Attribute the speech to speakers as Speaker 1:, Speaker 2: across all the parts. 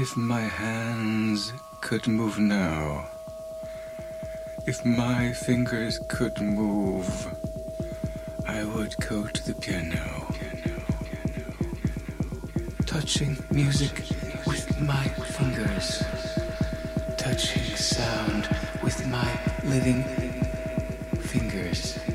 Speaker 1: If my hands could move now, if my fingers could move, I would go to the piano, touching music with my fingers, touching sound with my living fingers.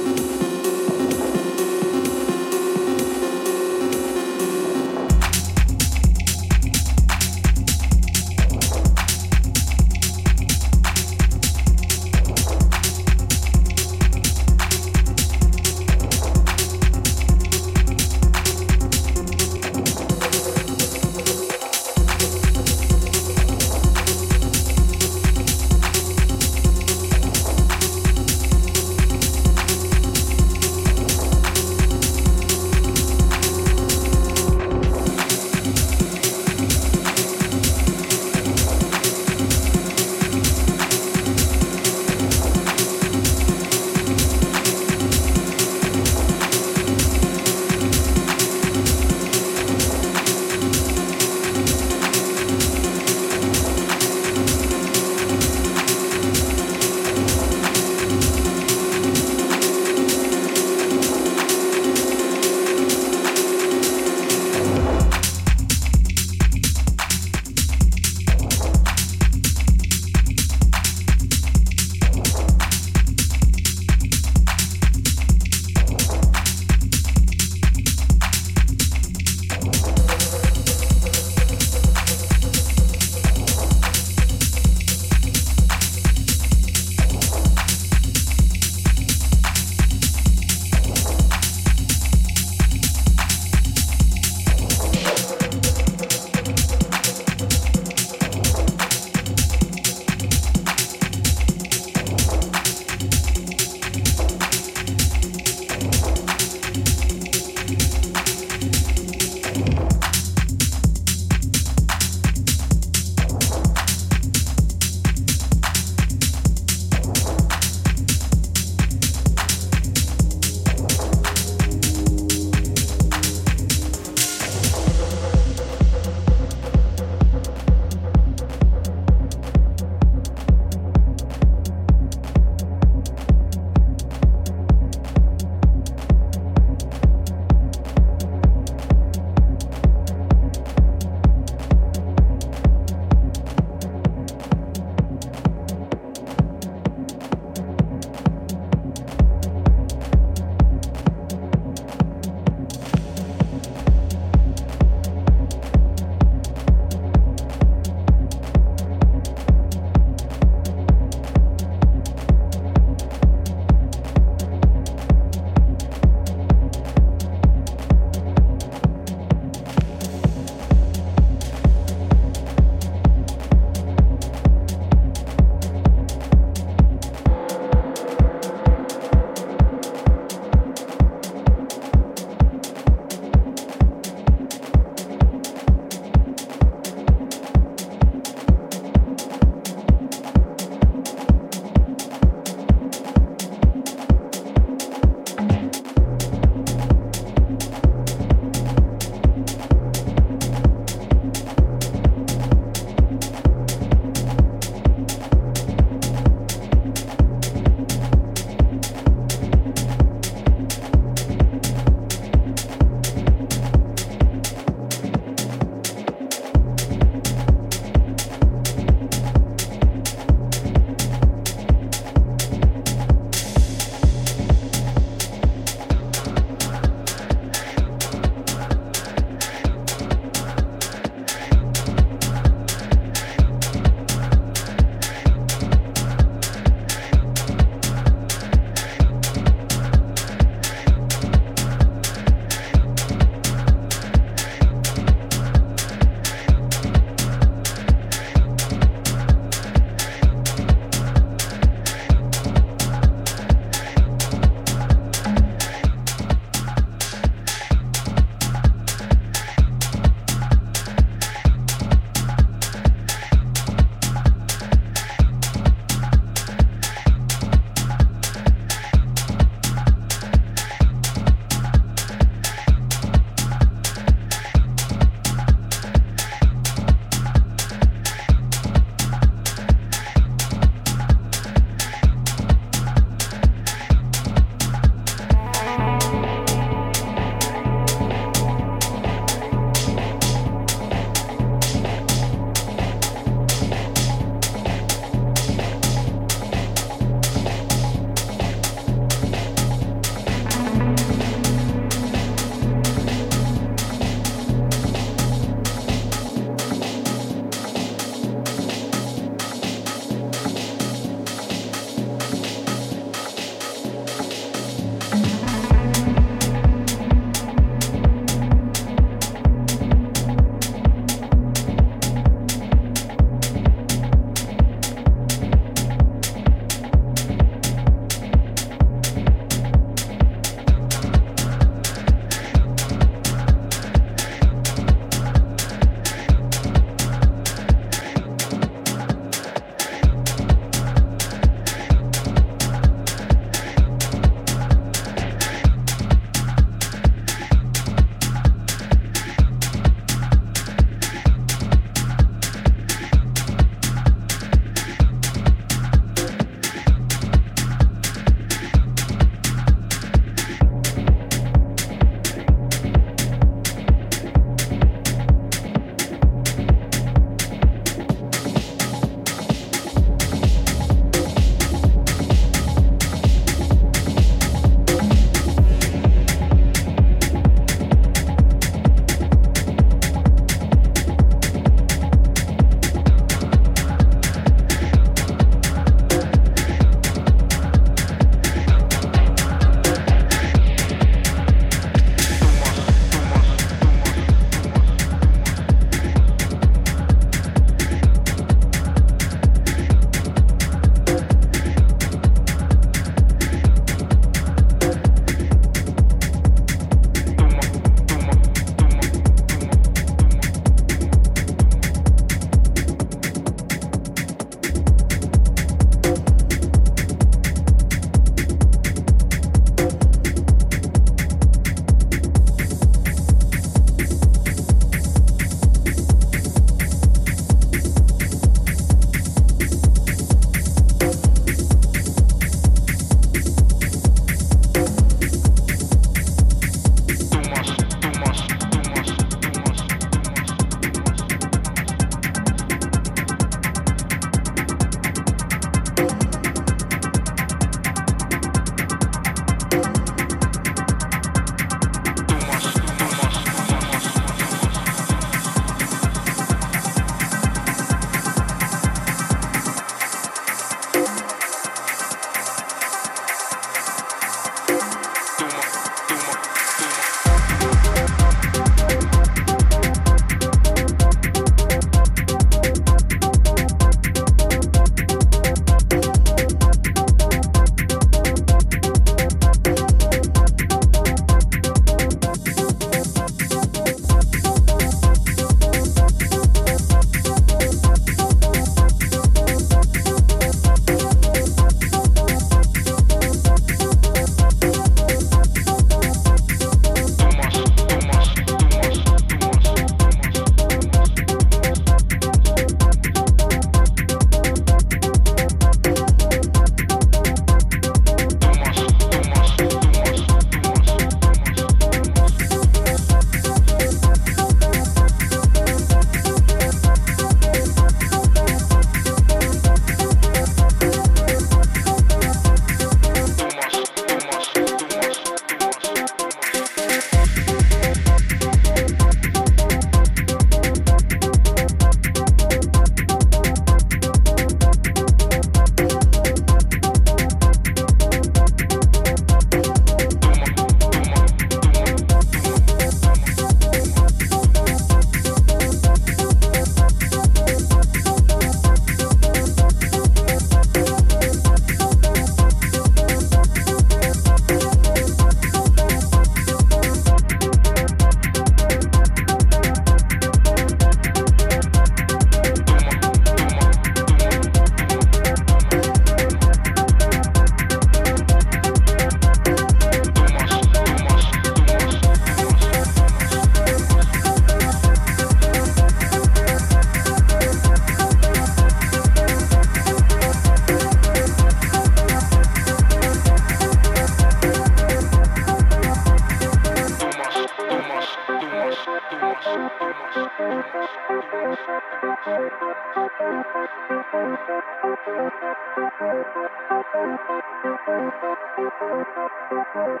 Speaker 1: Too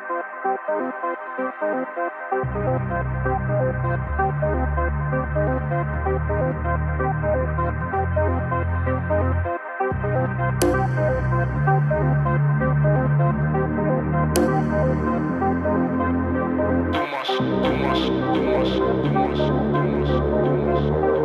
Speaker 1: much, too much, too
Speaker 2: much, too much, too much, too much.